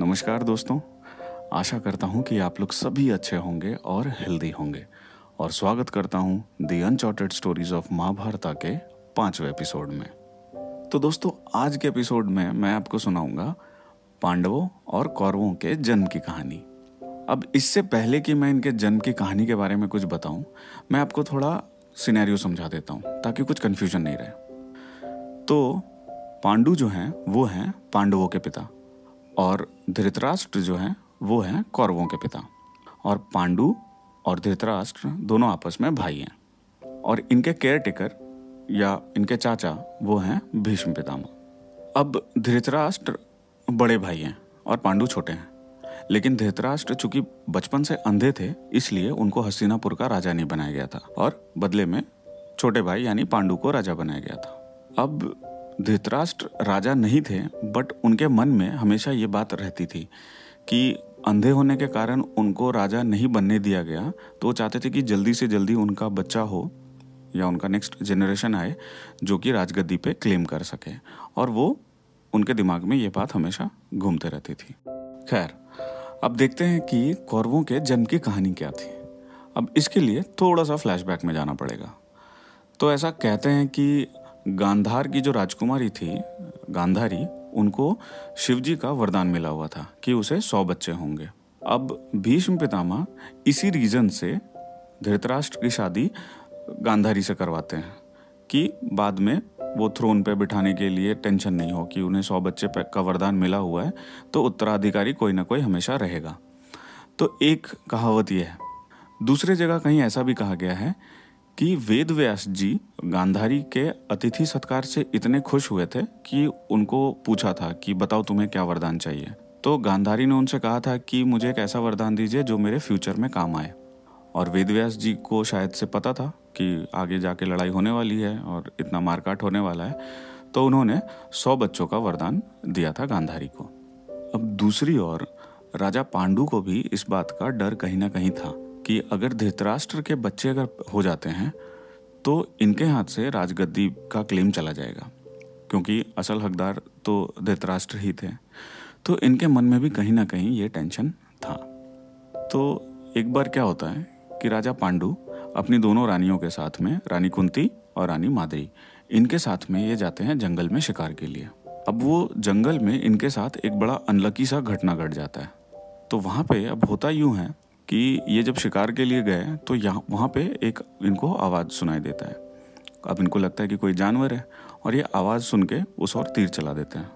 नमस्कार दोस्तों। आशा करता हूँ कि आप लोग सभी अच्छे होंगे और हेल्दी होंगे। और स्वागत करता हूँ दी अनचॉर्टेड स्टोरीज ऑफ़ महाभारता के पाँचवें एपिसोड में। तो दोस्तों, आज के एपिसोड में मैं आपको सुनाऊँगा पांडवों और कौरवों के जन्म की कहानी। अब इससे पहले कि मैं इनके जन्म की कहानी के बारे में कुछ बताऊँ, मैं आपको थोड़ा सिनेरियो समझा देता हूँ, ताकि कुछ कन्फ्यूज़न नहीं रहे। तो पांडु जो हैं, वो हैं पांडवों के पिता। और धृतराष्ट्र जो हैं, वो हैं कौरवों के पिता। और पांडु और धृतराष्ट्र दोनों आपस में भाई हैं। और इनके केयर टेकर या इनके चाचा, वो हैं भीष्म पितामह। अब धृतराष्ट्र बड़े भाई हैं और पांडु छोटे हैं। लेकिन धृतराष्ट्र चूँकि बचपन से अंधे थे, इसलिए उनको हस्तिनापुर का राजा नहीं बनाया गया था। और बदले में छोटे भाई यानी पांडु को राजा बनाया गया था। अब धृतराष्ट्र राजा नहीं थे बट उनके मन में हमेशा ये बात रहती थी कि अंधे होने के कारण उनको राजा नहीं बनने दिया गया। तो वो चाहते थे कि जल्दी से जल्दी उनका बच्चा हो या उनका नेक्स्ट जनरेशन आए जो कि राजगद्दी पे क्लेम कर सके। और वो उनके दिमाग में ये बात हमेशा घूमते रहती थी। खैर, अब देखते हैं कि कौरवों के जन्म की कहानी क्या थी। अब इसके लिए थोड़ा सा फ्लैशबैक में जाना पड़ेगा। तो ऐसा कहते हैं कि गांधार की जो राजकुमारी थी, गांधारी, उनको शिवजी का वरदान मिला हुआ था कि उसे सौ बच्चे होंगे। अब भीष्म पितामह इसी रीजन से धृतराष्ट्र की शादी गांधारी से करवाते हैं कि बाद में वो थ्रोन पे बिठाने के लिए टेंशन नहीं हो कि उन्हें सौ बच्चे का वरदान मिला हुआ है तो उत्तराधिकारी कोई ना कोई हमेशा रहेगा। तो एक कहावत यह है। दूसरे जगह कहीं ऐसा भी कहा गया है कि वेद व्यास जी गांधारी के अतिथि सत्कार से इतने खुश हुए थे कि उनको पूछा था कि बताओ तुम्हें क्या वरदान चाहिए। तो गांधारी ने उनसे कहा था कि मुझे एक ऐसा वरदान दीजिए जो मेरे फ्यूचर में काम आए। और वेद व्यास जी को शायद से पता था कि आगे जाके लड़ाई होने वाली है और इतना मारकाट होने वाला है तो उन्होंने सौ बच्चों का वरदान दिया था गांधारी को। अब दूसरी ओर राजा पांडु को भी इस बात का डर कहीं ना कहीं था। कि अगर धृतराष्ट्र के बच्चे अगर हो जाते हैं तो इनके हाथ से राजगद्दी का क्लेम चला जाएगा। क्योंकि असल हकदार तो धृतराष्ट्र ही थे। तो इनके मन में भी कहीं ना कहीं ये टेंशन था। तो एक बार क्या होता है कि राजा पांडु अपनी दोनों रानियों के साथ में, रानी कुंती और रानी मादरी, इनके साथ में ये जाते हैं जंगल में शिकार के लिए। अब वो जंगल में इनके साथ एक बड़ा अनलकी सा घटना घट जाता है। तो वहाँ पे अब होता यूँ है कि ये जब शिकार के लिए गए तो यहाँ, वहाँ पे एक इनको आवाज़ सुनाई देता है। अब इनको लगता है कि कोई जानवर है और ये आवाज़ सुन के उस और तीर चला देते हैं।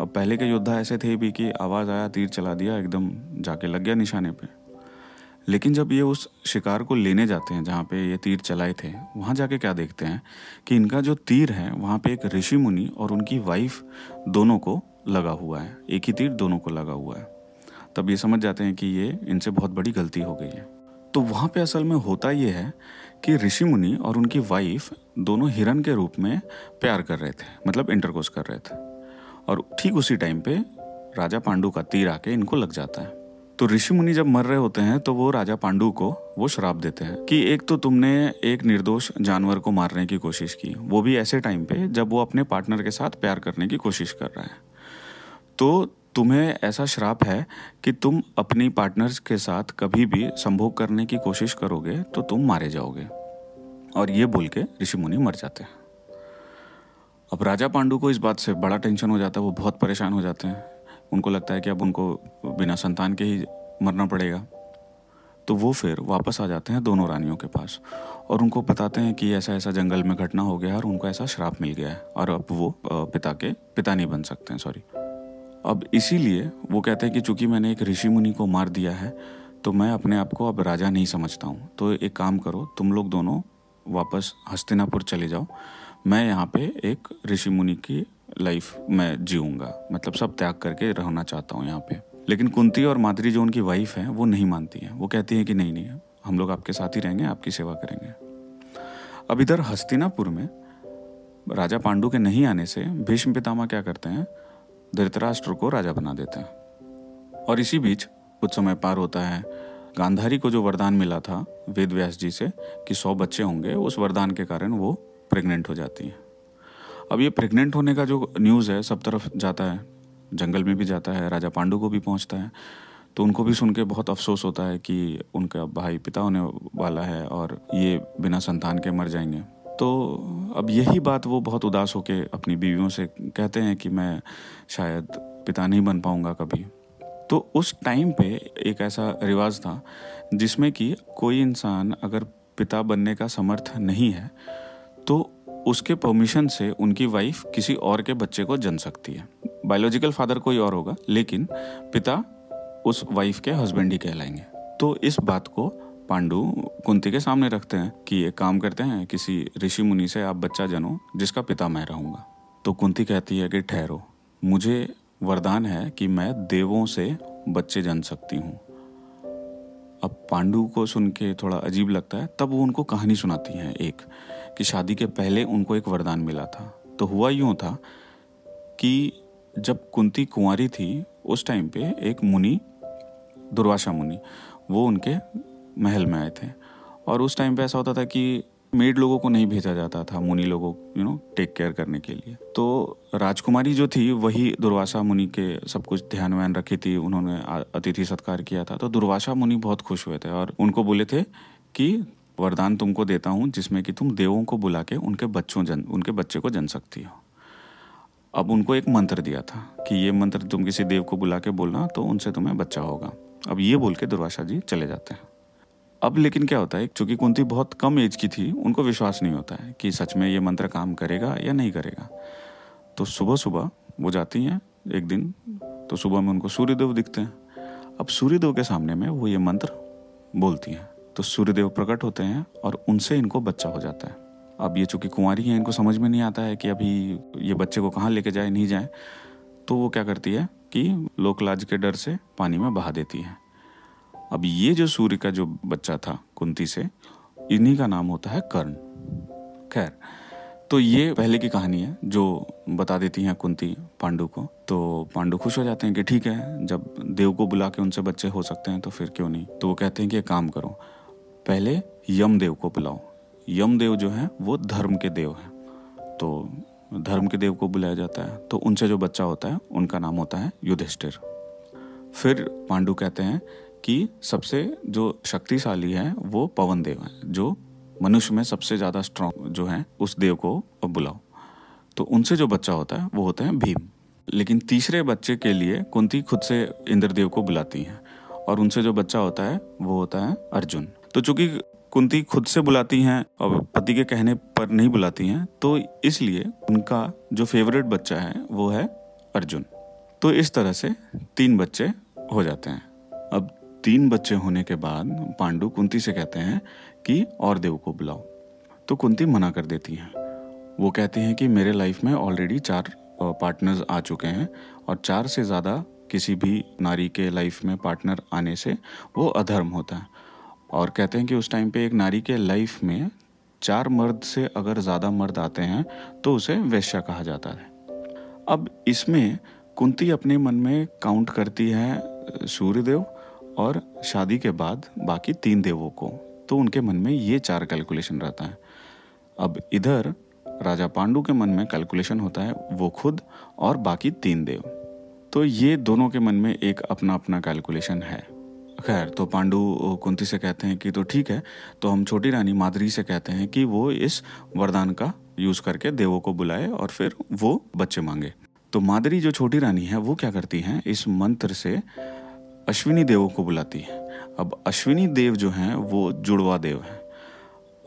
अब पहले के योद्धा ऐसे थे भी कि आवाज़ आया, तीर चला दिया, एकदम जाके लग गया निशाने पे। लेकिन जब ये उस शिकार को लेने जाते हैं, जहाँ पे ये तीर चलाए थे, वहाँ जाके क्या देखते हैं कि इनका जो तीर है, वहाँ पे एक ऋषि मुनि और उनकी वाइफ दोनों को लगा हुआ है। एक ही तीर दोनों को लगा हुआ है। तब ये समझ जाते हैं कि ये इनसे बहुत बड़ी गलती हो गई है। तो वहाँ पे असल में होता ये है कि ऋषि मुनि और उनकी वाइफ दोनों हिरन के रूप में प्यार कर रहे थे मतलब इंटरकोर्स कर रहे थे। और ठीक उसी टाइम पे राजा पांडु का तीर आके इनको लग जाता है। तो ऋषि मुनि जब मर रहे होते हैं तो वो राजा पांडु को वो श्राप देते हैं कि एक तो तुमने एक निर्दोष जानवर को मारने की कोशिश की, वो भी ऐसे टाइम पे जब वो अपने पार्टनर के साथ प्यार करने की कोशिश कर रहा है। तो तुम्हें ऐसा श्राप है कि तुम अपनी पार्टनर्स के साथ कभी भी संभोग करने की कोशिश करोगे तो तुम मारे जाओगे। और ये बोल के ऋषि मुनि मर जाते हैं। अब राजा पांडु को इस बात से बड़ा टेंशन हो जाता है, वो बहुत परेशान हो जाते हैं। उनको लगता है कि अब उनको बिना संतान के ही मरना पड़ेगा। तो वो फिर वापस आ जाते हैं दोनों रानियों के पास और उनको बताते हैं कि ऐसा ऐसा जंगल में घटना हो गया है और उनको ऐसा श्राप मिल गया है। और अब वो पिता के पिता नहीं बन सकते हैं सॉरी अब इसीलिए वो कहते हैं कि चूँकि मैंने एक ऋषि मुनि को मार दिया है तो मैं अपने आप को अब राजा नहीं समझता हूँ। तो एक काम करो, तुम लोग दोनों वापस हस्तिनापुर चले जाओ। मैं यहाँ पे एक ऋषि मुनि की लाइफ में जीऊँगा। मतलब सब त्याग करके रहना चाहता हूँ यहाँ पे। लेकिन कुंती और माधुरी जो उनकी वाइफ है, वो नहीं मानती है। वो कहती है कि नहीं नहीं, हम लोग आपके साथ ही रहेंगे, आपकी सेवा करेंगे। अब इधर हस्तिनापुर में राजा पांडु के नहीं आने से भीष्म पितामह क्या करते हैं? धृतराष्ट्र को राजा बना देते हैं। और इसी बीच कुछ समय पार होता है। गांधारी को जो वरदान मिला था वेद व्यास जी से कि सौ बच्चे होंगे, उस वरदान के कारण वो प्रेग्नेंट हो जाती है। अब ये प्रेग्नेंट होने का जो न्यूज़ है, सब तरफ़ जाता है। जंगल में भी जाता है, राजा पांडु को भी पहुँचता है। तो उनको भी सुन के बहुत अफसोस होता है कि उनका भाई पिता होने वाला है और ये बिना संतान के मर जाएँगे। तो अब यही बात वो बहुत उदास होके अपनी बीवियों से कहते हैं कि मैं शायद पिता नहीं बन पाऊँगा कभी। तो उस टाइम पे एक ऐसा रिवाज था जिसमें कि कोई इंसान अगर पिता बनने का समर्थ नहीं है तो उसके परमिशन से उनकी वाइफ किसी और के बच्चे को जन सकती है। बायोलॉजिकल फादर कोई और होगा, लेकिन पिता उस वाइफ के हस्बैंड ही कहलाएँगे। तो इस बात को पांडु कुंती के सामने रखते हैं कि ये काम करते हैं, किसी ऋषि मुनि से आप बच्चा जनो, जिसका पिता मैं रहूँगा। तो कुंती कहती है कि ठहरो। मुझे वरदान है कि मैं देवों से बच्चे जन सकती हूँ। अब पांडु को सुन के थोड़ा अजीब लगता है। तब वो उनको कहानी सुनाती हैं एक, कि शादी के पहले उनको एक वरदान मिला था। तो हुआ यूँ था कि जब कुंती कुंवारी थी, उस टाइम पे एक मुनि, दुर्वासा मुनि, वो उनके महल में आए थे। और उस टाइम पे ऐसा होता था कि मेड लोगों को नहीं भेजा जाता था, मुनि लोगों यू नो टेक केयर करने के लिए। तो राजकुमारी जो थी, वही दुर्वासा मुनि के सब कुछ ध्यान व्यान रखी थी, उन्होंने अतिथि सत्कार किया था। तो दुर्वासा मुनि बहुत खुश हुए थे और उनको बोले थे कि, वरदान तुमको देता हूँ, जिसमें कि तुम देवों को बुला के उनके बच्चों जन, उनके बच्चे को जन सकती हो। अब उनको एक मंत्र दिया था कि ये मंत्र तुम किसी देव को बुला के बोलना तो उनसे तुम्हें बच्चा होगा। अब ये बोल के दुर्वासा जी चले जाते हैं। अब लेकिन क्या होता है चूँकि कुंती बहुत कम एज की थी, उनको विश्वास नहीं होता है कि सच में ये मंत्र काम करेगा या नहीं करेगा। तो सुबह सुबह वो जाती हैं एक दिन तो सुबह में उनको सूर्यदेव दिखते हैं। अब सूर्यदेव के सामने में वो ये मंत्र बोलती हैं। तो सूर्यदेव प्रकट होते हैं और उनसे इनको बच्चा हो जाता है। अब ये चूँकि कुंवारी हैं, इनको समझ में नहीं आता है कि अभी ये बच्चे को कहाँ लेके जाए, नहीं जाए तो वो क्या करती है कि लोकलाज के डर से पानी में बहा देती है। अब ये जो सूर्य का जो बच्चा था, कुंती से, इन्हीं का नाम होता है कर्ण। खैर तो ये पहले की कहानी है, जो बता देती हैं कुंती पांडु को। तो पांडु खुश हो जाते हैं कि ठीक है, जब देव को बुला के उनसे बच्चे हो सकते हैं तो फिर क्यों नहीं? तो वो कहते हैं कि काम करो, पहले यम देव को बुलाओ। यम देव जो है, वो धर्म के देव है। तो धर्म के देव को बुलाया जाता है तो उनसे जो बच्चा होता है, उनका नाम होता है युधिष्ठिर। फिर पांडु कहते हैं कि सबसे जो शक्तिशाली है, वो पवन देव है, जो मनुष्य में सबसे ज़्यादा स्ट्रांग जो है, उस देव को बुलाओ। तो उनसे जो बच्चा होता है, वो होता है भीम। लेकिन तीसरे बच्चे के लिए कुंती खुद से इंद्रदेव को बुलाती हैं, और उनसे जो बच्चा होता है, वो होता है अर्जुन। तो चूँकि कुंती खुद से बुलाती हैं, और पति के कहने पर नहीं बुलाती हैं तो इसलिए उनका जो फेवरेट बच्चा है, वो है अर्जुन। तो इस तरह से तीन बच्चे हो जाते हैं। तीन बच्चे होने के बाद पांडु कुंती से कहते हैं कि और देव को बुलाओ। तो कुंती मना कर देती हैं। वो कहती हैं कि मेरे लाइफ में ऑलरेडी चार पार्टनर्स आ चुके हैं और चार से ज़्यादा किसी भी नारी के लाइफ में पार्टनर आने से वो अधर्म होता है। और कहते हैं कि उस टाइम पे एक नारी के लाइफ में चार मर्द से अगर ज़्यादा मर्द आते हैं तो उसे वैश्या कहा जाता है। अब इसमें कुंती अपने मन में काउंट करती है सूर्यदेव और शादी के बाद बाकी तीन देवों को तो उनके मन में ये चार कैलकुलेशन रहता है। अब इधर राजा पांडु के मन में कैलकुलेशन होता है, वो खुद और बाकी तीन देव। तो ये दोनों के मन में एक अपना अपना कैलकुलेशन है। खैर तो पांडु कुंती से कहते हैं कि तो ठीक है तो हम छोटी रानी मादरी से कहते हैं कि वो इस वरदान का यूज़ करके देवों को बुलाए और फिर वो बच्चे मांगे। तो मादरी जो छोटी रानी है, वो क्या करती हैं, इस मंत्र से अश्विनी देवों को बुलाती है। अब अश्विनी देव जो हैं, वो जुड़वा देव हैं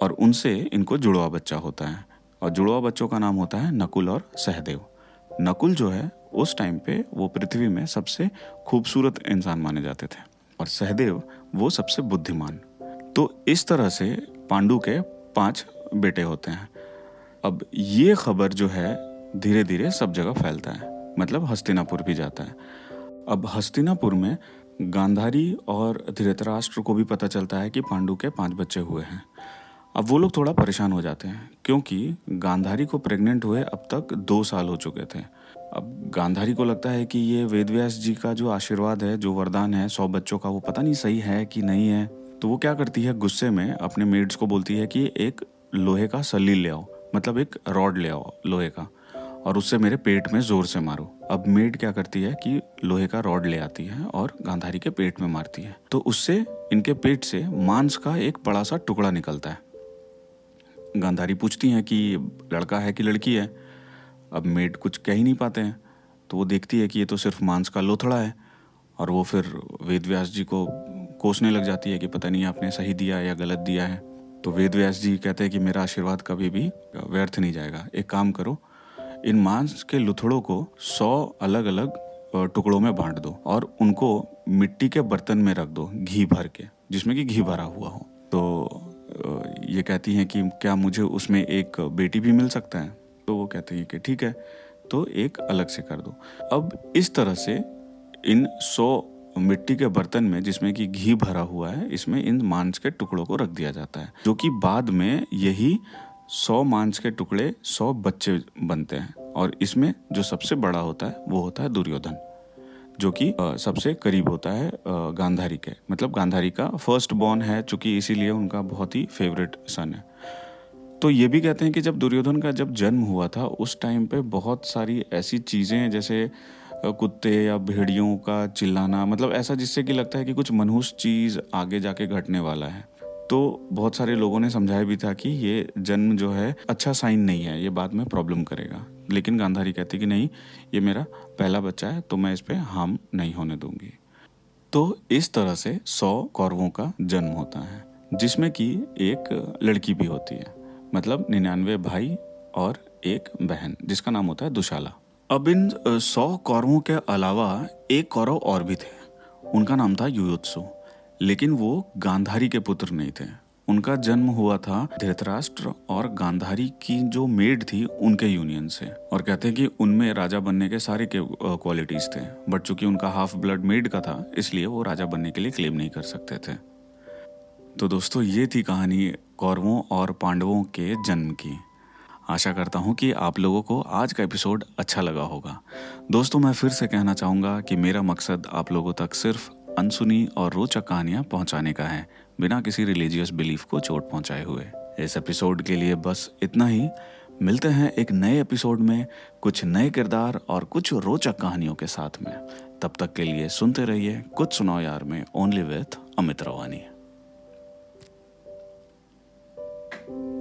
और उनसे इनको जुड़वा बच्चा होता है और जुड़वा बच्चों का नाम होता है नकुल और सहदेव। नकुल जो है, उस टाइम पे वो पृथ्वी में सबसे खूबसूरत इंसान माने जाते थे और सहदेव वो सबसे बुद्धिमान। तो इस तरह से पांडु के पाँच बेटे होते हैं। अब ये खबर जो है धीरे धीरे सब जगह फैलता है। मतलब हस्तिनापुर भी जाता है। अब हस्तिनापुर में गांधारी और धृतराष्ट्र को भी पता चलता है कि पांडु के पाँच बच्चे हुए हैं। अब वो लोग थोड़ा परेशान हो जाते हैं, क्योंकि गांधारी को प्रेग्नेंट हुए अब तक दो साल हो चुके थे। अब गांधारी को लगता है कि ये वेदव्यास जी का जो आशीर्वाद है, जो वरदान है, सौ बच्चों का, वो पता नहीं सही है कि नहीं है। तो वो क्या करती है, गुस्से में अपने मेड्स को बोलती है कि एक लोहे का सलील ले आओ मतलब एक रॉड ले आओ लोहे का, और उससे मेरे पेट में ज़ोर से मारो। अब मेड क्या करती है कि लोहे का रॉड ले आती है और गांधारी के पेट में मारती है। तो उससे, इनके पेट से मांस का एक बड़ा सा टुकड़ा निकलता है। गांधारी पूछती हैं कि लड़का है कि लड़की है? अब मेड कुछ कह ही नहीं पाते हैं। तो वो देखती है कि ये तो सिर्फ़ मांस का लोथड़ा है और वो फिर वेद व्यास जी को कोसने लग जाती है कि पता नहीं आपने सही दिया या गलत दिया है। तो वेद व्यास जी कहते हैं कि मेरा आशीर्वाद कभी भी व्यर्थ नहीं जाएगा। एक काम करो इन मांस के लुथड़ों को सौ अलग अलग टुकड़ों में बांट दो और उनको मिट्टी के बर्तन में रख दो, घी भर के, जिसमें कि घी भरा हुआ हो। तो ये कहती हैं कि क्या मुझे उसमें एक बेटी भी मिल सकता है? तो वो कहते हैं कि ठीक है तो एक अलग से कर दो। अब इस तरह से इन सौ मिट्टी के बर्तन में जिसमें कि घी भरा हुआ है, इसमें इन मांस के टुकड़ों को रख दिया जाता है, जो कि बाद में यही सौ मांस के टुकड़े सौ बच्चे बनते हैं और इसमें जो सबसे बड़ा होता है, वो होता है दुर्योधन, जो कि सबसे करीब होता है गांधारी के। मतलब गांधारी का फ़र्स्ट बॉर्न है, चूँकि इसीलिए उनका बहुत ही फेवरेट सन है। तो ये भी कहते हैं कि जब दुर्योधन का जब जन्म हुआ था, उस टाइम पे बहुत सारी ऐसी चीज़ें जैसे कुत्ते या भेड़ियों का चिल्लाना मतलब ऐसा जिससे कि लगता है कि कुछ मनहूस चीज़ आगे जाके घटने वाला है। तो बहुत सारे लोगों ने समझाया भी था कि ये जन्म जो है अच्छा साइन नहीं है, ये बाद में प्रॉब्लम करेगा। लेकिन गांधारी कहती कि नहीं, ये मेरा पहला बच्चा है तो मैं इस पर हार्म नहीं होने दूँगी। तो इस तरह से सौ कौरवों का जन्म होता है, जिसमें कि एक लड़की भी होती है मतलब निन्यानवे भाई और एक बहन, जिसका नाम होता है दुशाला। अब इन सौ कौरवों के अलावा एक कौरव और भी थे। उनका नाम था युयोत्सु। लेकिन वो गांधारी के पुत्र नहीं थे। उनका जन्म हुआ था धृतराष्ट्र और गांधारी की जो मेड थी उनके यूनियन से। और कहते हैं कि उनमें राजा बनने के सारे के क्वालिटीज थे। बट चूँकि उनका हाफ़ ब्लड मेड का था, इसलिए वो राजा बनने के लिए क्लेम नहीं कर सकते थे। तो दोस्तों, ये थी कहानी कौरवों और पांडवों के जन्म की। आशा करता हूँ कि आप लोगों को आज का एपिसोड अच्छा लगा होगा। दोस्तों, मैं फिर से कहना चाहूँगा कि मेरा मकसद आप लोगों तक सिर्फ़ अनसुनी और रोचक कहानियाँ पहुँचाने का है, बिना किसी रिलीजियस बिलीफ को चोट पहुँचाए हुए। इस एपिसोड के लिए बस इतना ही। मिलते हैं एक नए एपिसोड में कुछ नए किरदार और कुछ रोचक कहानियों के साथ में। तब तक के लिए सुनते रहिए कुछ सुनाओ यार में only with Amit Rawani. thank you